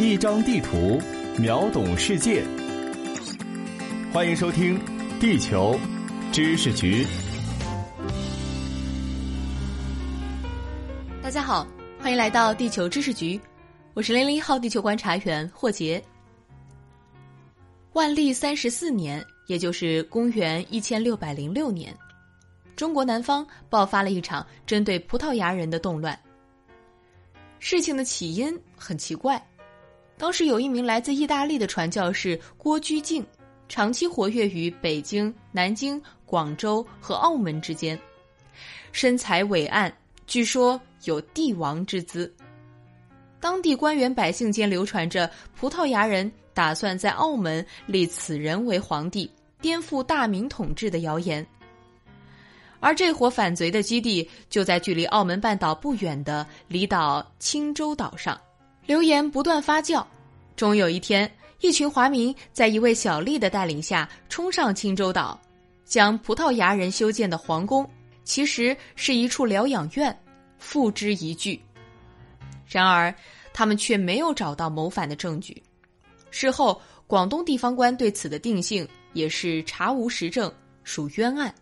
一张地图，秒懂世界。欢迎收听《地球知识局》。大家好，欢迎来到《地球知识局》，我是零零一号地球观察员霍杰。万历三十四年，也就是公元一千六百零六年，中国南方爆发了一场针对葡萄牙人的动乱。事情的起因很奇怪，当时有一名来自意大利的传教士郭居敬，长期活跃于北京、南京、广州和澳门之间，身材伟岸，据说有帝王之姿。当地官员百姓间流传着葡萄牙人打算在澳门立此人为皇帝，颠覆大明统治的谣言。而这伙反贼的基地就在距离澳门半岛不远的离岛青洲岛上，流言不断发酵。终有一天，一群华民在一位小吏的带领下冲上青州岛，将葡萄牙人修建的皇宫（其实是一处疗养院）付之一炬。然而，他们却没有找到谋反的证据。事后，广东地方官对此的定性也是查无实证，属冤案。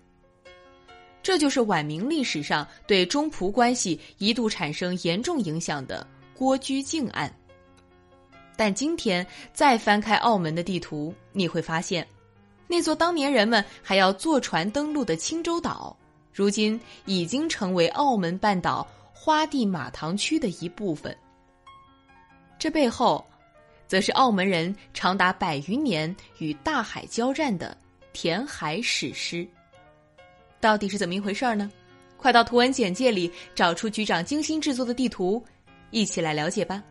这就是晚明历史上对中葡关系一度产生严重影响的郭居敬案。但今天再翻开澳门的地图，你会发现，那座当年人们还要坐船登陆的青洲岛，如今已经成为澳门半岛花地马塘区的一部分。这背后，则是澳门人长达百余年与大海交战的填海史诗。到底是怎么一回事呢？快到图文简介里找出局长精心制作的地图，一起来了解吧。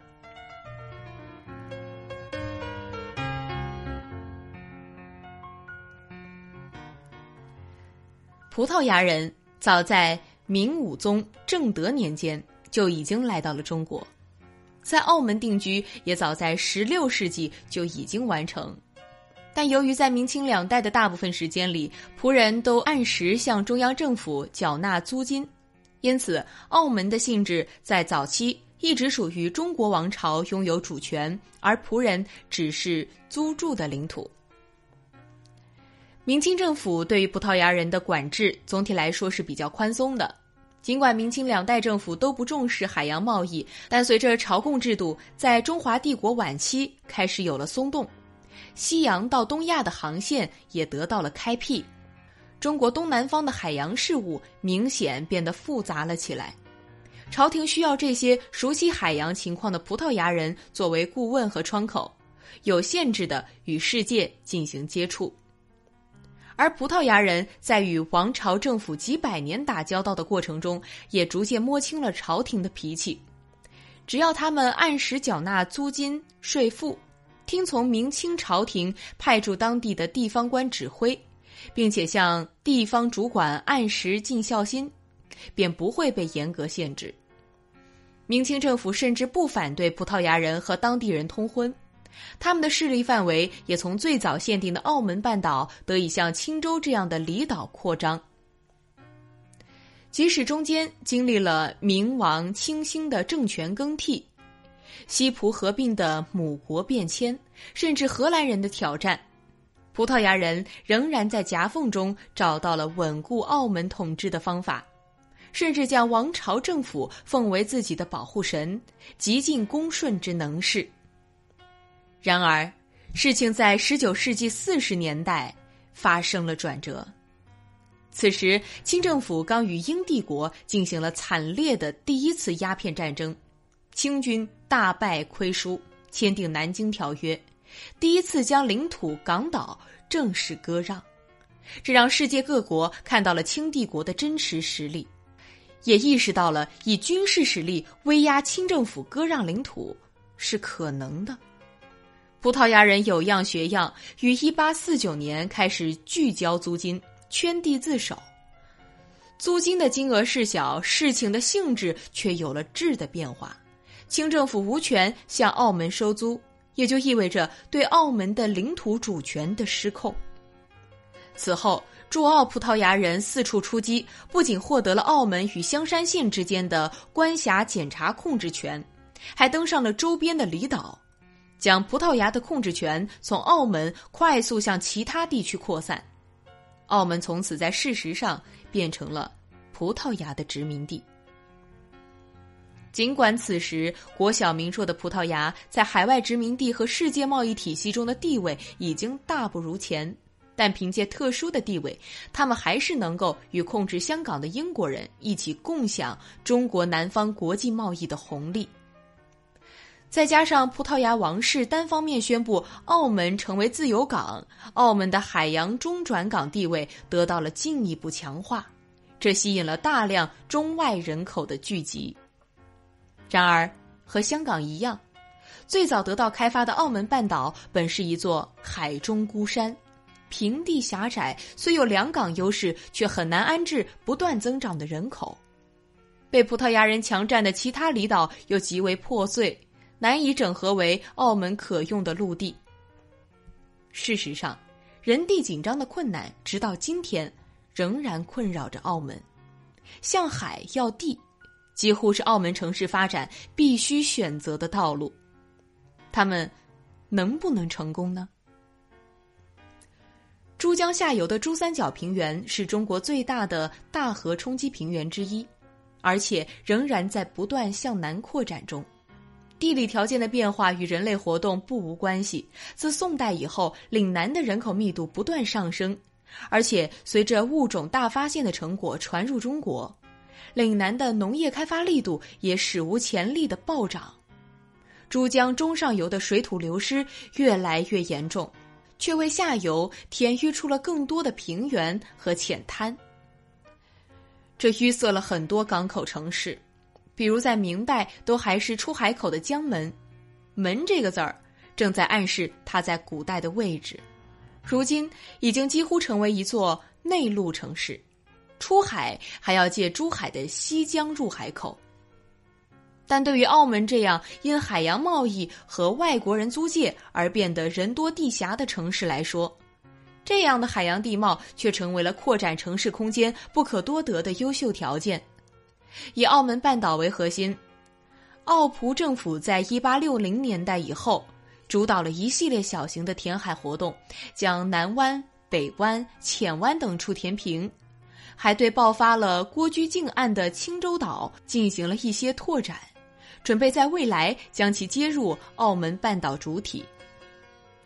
葡萄牙人早在明武宗正德年间就已经来到了中国，在澳门定居也早在十六世纪就已经完成。但由于在明清两代的大部分时间里，仆人都按时向中央政府缴纳租金，因此澳门的性质在早期一直属于中国王朝拥有主权，而仆人只是租住的领土。明清政府对于葡萄牙人的管制总体来说是比较宽松的，尽管明清两代政府都不重视海洋贸易，但随着朝贡制度在中华帝国晚期开始有了松动。西洋到东亚的航线也得到了开辟，中国东南方的海洋事务明显变得复杂了起来。朝廷需要这些熟悉海洋情况的葡萄牙人作为顾问和窗口，有限制的与世界进行接触。而葡萄牙人在与王朝政府几百年打交道的过程中，也逐渐摸清了朝廷的脾气，只要他们按时缴纳租金税赋。听从明清朝廷派驻当地的地方官指挥，并且向地方主管按时尽孝心，便不会被严格限制。明清政府甚至不反对葡萄牙人和当地人通婚，他们的势力范围也从最早限定的澳门半岛得以向青洲这样的离岛扩张。即使中间经历了明王清兴的政权更替。西葡合并的母国变迁，甚至荷兰人的挑战，葡萄牙人仍然在夹缝中找到了稳固澳门统治的方法，甚至将王朝政府奉为自己的保护神，极尽恭顺之能事。然而，事情在十九世纪四十年代发生了转折。此时，清政府刚与英帝国进行了惨烈的第一次鸦片战争。清军大败亏输，签订《南京条约》，第一次将领土港岛正式割让，这让世界各国看到了清帝国的真实实力，也意识到了以军事实力威压清政府割让领土是可能的。葡萄牙人有样学样，于一八四九年开始拒交租金，圈地自守。租金的金额是小，事情的性质却有了质的变化。清政府无权向澳门收租，也就意味着对澳门的领土主权的失控。此后，驻澳葡萄牙人四处出击，不仅获得了澳门与香山县之间的关辖检查控制权，还登上了周边的离岛，将葡萄牙的控制权从澳门快速向其他地区扩散，澳门从此在事实上变成了葡萄牙的殖民地。尽管此时国小民弱的葡萄牙在海外殖民地和世界贸易体系中的地位已经大不如前，但凭借特殊的地位，他们还是能够与控制香港的英国人一起共享中国南方国际贸易的红利。再加上葡萄牙王室单方面宣布澳门成为自由港，澳门的海洋中转港地位得到了进一步强化，这吸引了大量中外人口的聚集。然而，和香港一样，最早得到开发的澳门半岛本是一座海中孤山，平地狭窄，虽有两港优势，却很难安置不断增长的人口。被葡萄牙人强占的其他离岛又极为破碎，难以整合为澳门可用的陆地。事实上，人地紧张的困难直到今天仍然困扰着澳门，向海要地。几乎是澳门城市发展必须选择的道路，他们能不能成功呢？珠江下游的珠三角平原是中国最大的大河冲积平原之一，而且仍然在不断向南扩展中。地理条件的变化与人类活动不无关系。自宋代以后，岭南的人口密度不断上升，而且随着物种大发现的成果传入中国。岭南的农业开发力度也史无前例的暴涨，珠江中上游的水土流失越来越严重，却为下游填淤出了更多的平原和浅滩。这淤塞了很多港口城市，比如在明代都还是出海口的江门，“门”这个字儿正在暗示它在古代的位置，如今已经几乎成为一座内陆城市。出海还要借珠海的西江入海口，但对于澳门这样因海洋贸易和外国人租界而变得人多地狭的城市来说，这样的海洋地貌却成为了扩展城市空间不可多得的优秀条件。以澳门半岛为核心，澳葡政府在一八六零年代以后，主导了一系列小型的填海活动，将南湾、北湾、浅湾等处填平。还对爆发了郭居敬案的青洲岛进行了一些拓展，准备在未来将其接入澳门半岛主体。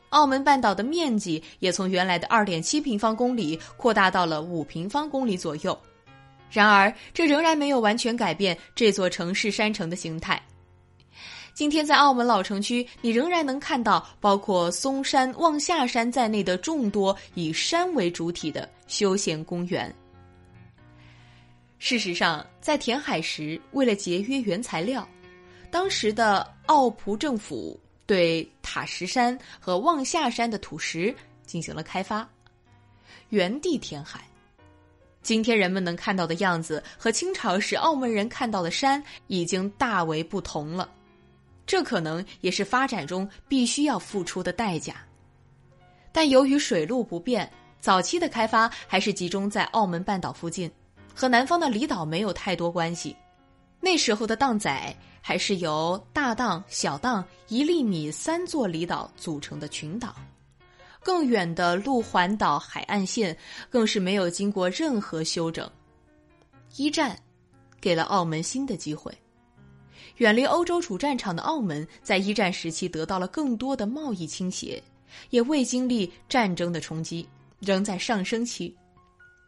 澳门半岛的面积也从原来的二点七平方公里扩大到了五平方公里左右。然而，这仍然没有完全改变这座城市山城的形态。今天，在澳门老城区，你仍然能看到包括嵩山、望下山在内的众多以山为主体的休闲公园。事实上，在填海时，为了节约原材料，当时的澳葡政府对塔什山和望下山的土石进行了开发，原地填海。今天人们能看到的样子和清朝时澳门人看到的山已经大为不同了，这可能也是发展中必须要付出的代价。但由于水路不便，早期的开发还是集中在澳门半岛附近。和南方的离岛没有太多关系，那时候的荡仔还是由大荡、小荡、一粒米三座离岛组成的群岛，更远的路环岛海岸线更是没有经过任何修整。一战，给了澳门新的机会，远离欧洲主战场的澳门在一战时期得到了更多的贸易倾斜，也未经历战争的冲击，仍在上升期。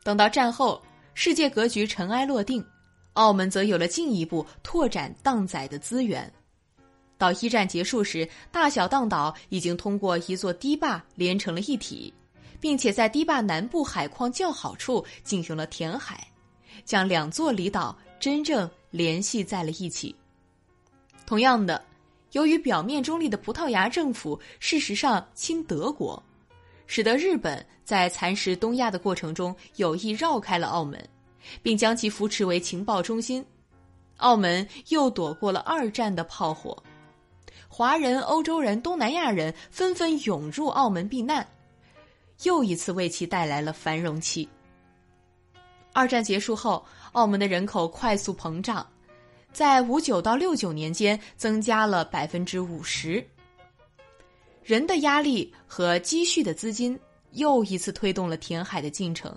等到战后。世界格局尘埃落定，澳门则有了进一步拓展荡仔的资源。到一战结束时，大小荡岛已经通过一座堤坝连成了一体，并且在堤坝南部海况较好处进行了填海，将两座离岛真正联系在了一起。同样的，由于表面中立的葡萄牙政府事实上亲德国。使得日本在蚕食东亚的过程中有意绕开了澳门，并将其扶持为情报中心，澳门又躲过了二战的炮火，华人、欧洲人、东南亚人纷纷涌入澳门避难，又一次为其带来了繁荣期。二战结束后，澳门的人口快速膨胀，在五九到六九年间增加了百分之五十。人的压力和积蓄的资金又一次推动了填海的进程。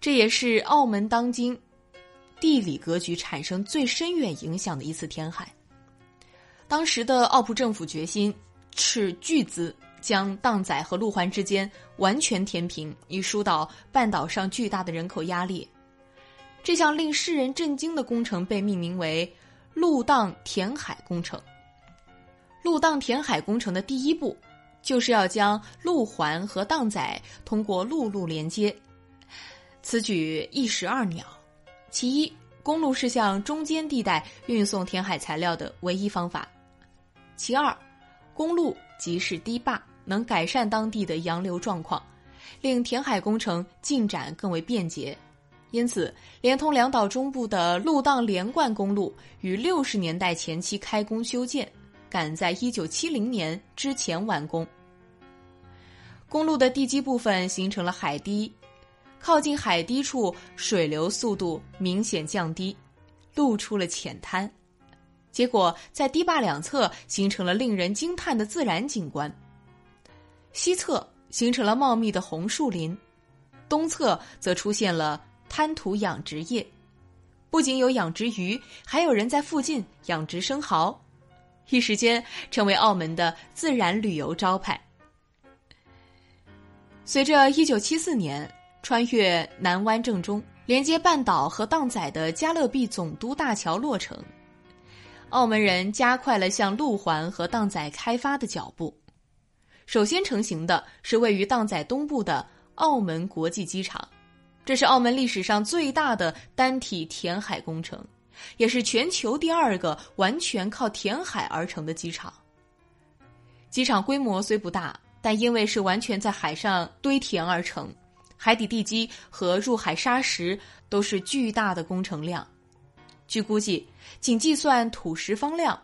这也是澳门当今地理格局产生最深远影响的一次填海。当时的奥普政府决心斥巨资将荡仔和路环之间完全填平，以疏导半岛上巨大的人口压力。这项令世人震惊的工程被命名为“陆荡填海工程”。陆荡填海工程的第一步，就是要将路环和荡仔通过陆路连接。此举一石二鸟：其一，公路是向中间地带运送填海材料的唯一方法；其二，公路即是堤坝，能改善当地的洋流状况，令填海工程进展更为便捷。因此，连通两岛中部的陆荡连贯公路于六十年代前期开工修建，赶在一九七零年之前完工。公路的地基部分形成了海堤，靠近海堤处水流速度明显降低，露出了浅滩，结果在堤坝两侧形成了令人惊叹的自然景观。西侧形成了茂密的红树林，东侧则出现了。滩涂养殖业，不仅有养殖鱼，还有人在附近养殖生蚝，一时间成为澳门的自然旅游招牌。随着一九七四年穿越南湾正中，连接半岛和荡仔的加勒比总督大桥落成，澳门人加快了向路环和荡仔开发的脚步。首先成型的是位于荡仔东部的澳门国际机场。这是澳门历史上最大的单体填海工程，也是全球第二个完全靠填海而成的机场。机场规模虽不大，但因为是完全在海上堆填而成，海底地基和入海沙石都是巨大的工程量。据估计，仅计算土石方量，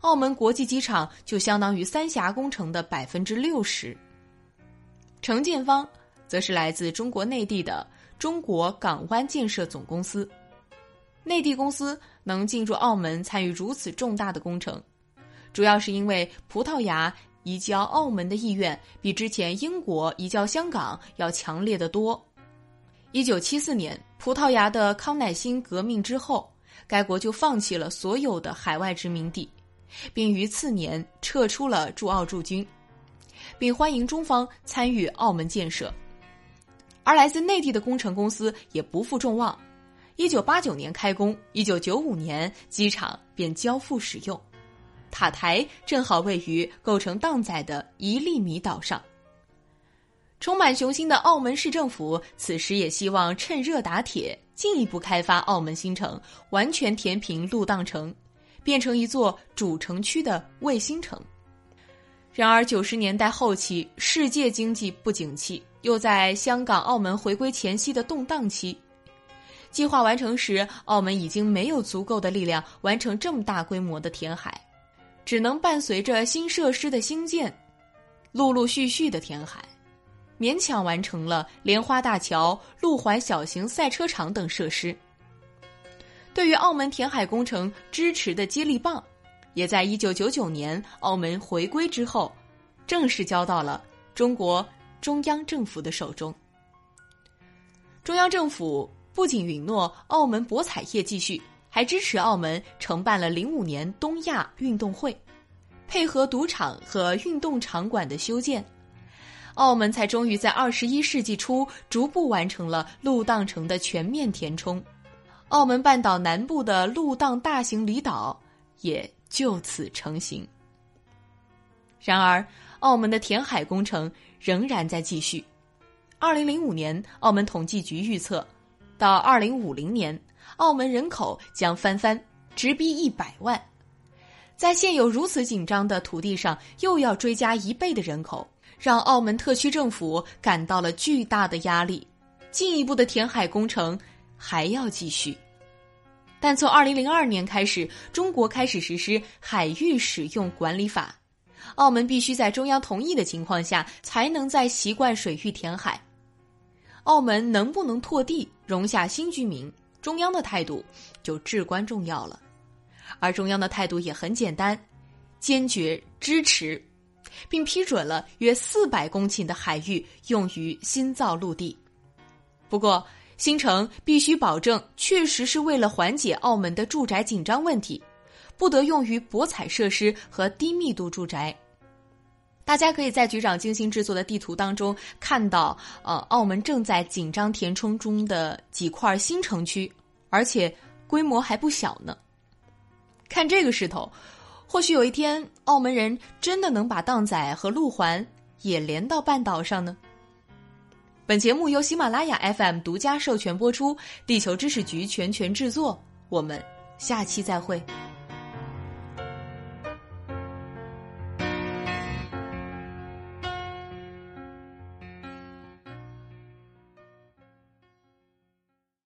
澳门国际机场就相当于三峡工程的百分之六十。承建方则是来自中国内地的。中国港湾建设总公司，内地公司能进入澳门参与如此重大的工程，主要是因为葡萄牙移交澳门的意愿比之前英国移交香港要强烈的多。一九七四年，葡萄牙的康乃馨革命之后，该国就放弃了所有的海外殖民地，并于次年撤出了驻澳驻军，并欢迎中方参与澳门建设。而来自内地的工程公司也不负众望，一九八九年开工，一九九五年机场便交付使用，塔台正好位于构成荡仔的一粒米岛上。充满雄心的澳门市政府此时也希望趁热打铁，进一步开发澳门新城，完全填平陆荡城，变成一座主城区的卫星城。然而九十年代后期，世界经济不景气。又在香港、澳门回归前夕的动荡期，计划完成时，澳门已经没有足够的力量完成这么大规模的填海，只能伴随着新设施的兴建，陆陆续续的填海，勉强完成了莲花大桥、路环小型赛车场等设施。对于澳门填海工程支持的接力棒，也在一九九九年澳门回归之后，正式交到了中国。中央政府的手中，中央政府不仅允诺澳门博彩业继续，还支持澳门承办了零五年东亚运动会，配合赌场和运动场馆的修建，澳门才终于在二十一世纪初逐步完成了陆荡城的全面填充，澳门半岛南部的陆荡大型离岛也就此成型。然而，澳门的填海工程。仍然在继续。二零零五年，澳门统计局预测，到二零五零年，澳门人口将翻番，直逼一百万。在现有如此紧张的土地上，又要追加一倍的人口，让澳门特区政府感到了巨大的压力。进一步的填海工程还要继续。但从二零零二年开始，中国开始实施海域使用管理法。澳门必须在中央同意的情况下，才能在习惯水域填海。澳门能不能拓地容下新居民，中央的态度就至关重要了。而中央的态度也很简单，坚决支持，并批准了约四百公顷的海域用于新造陆地。不过，新城必须保证确实是为了缓解澳门的住宅紧张问题，不得用于博彩设施和低密度住宅。大家可以在局长精心制作的地图当中看到，呃，澳门正在紧张填充中的几块新城区，而且规模还不小呢。看这个势头，或许有一天，澳门人真的能把荡仔和路环也连到半岛上呢。本节目由喜马拉雅 FM 独家授权播出，地球知识局全权制作。我们下期再会。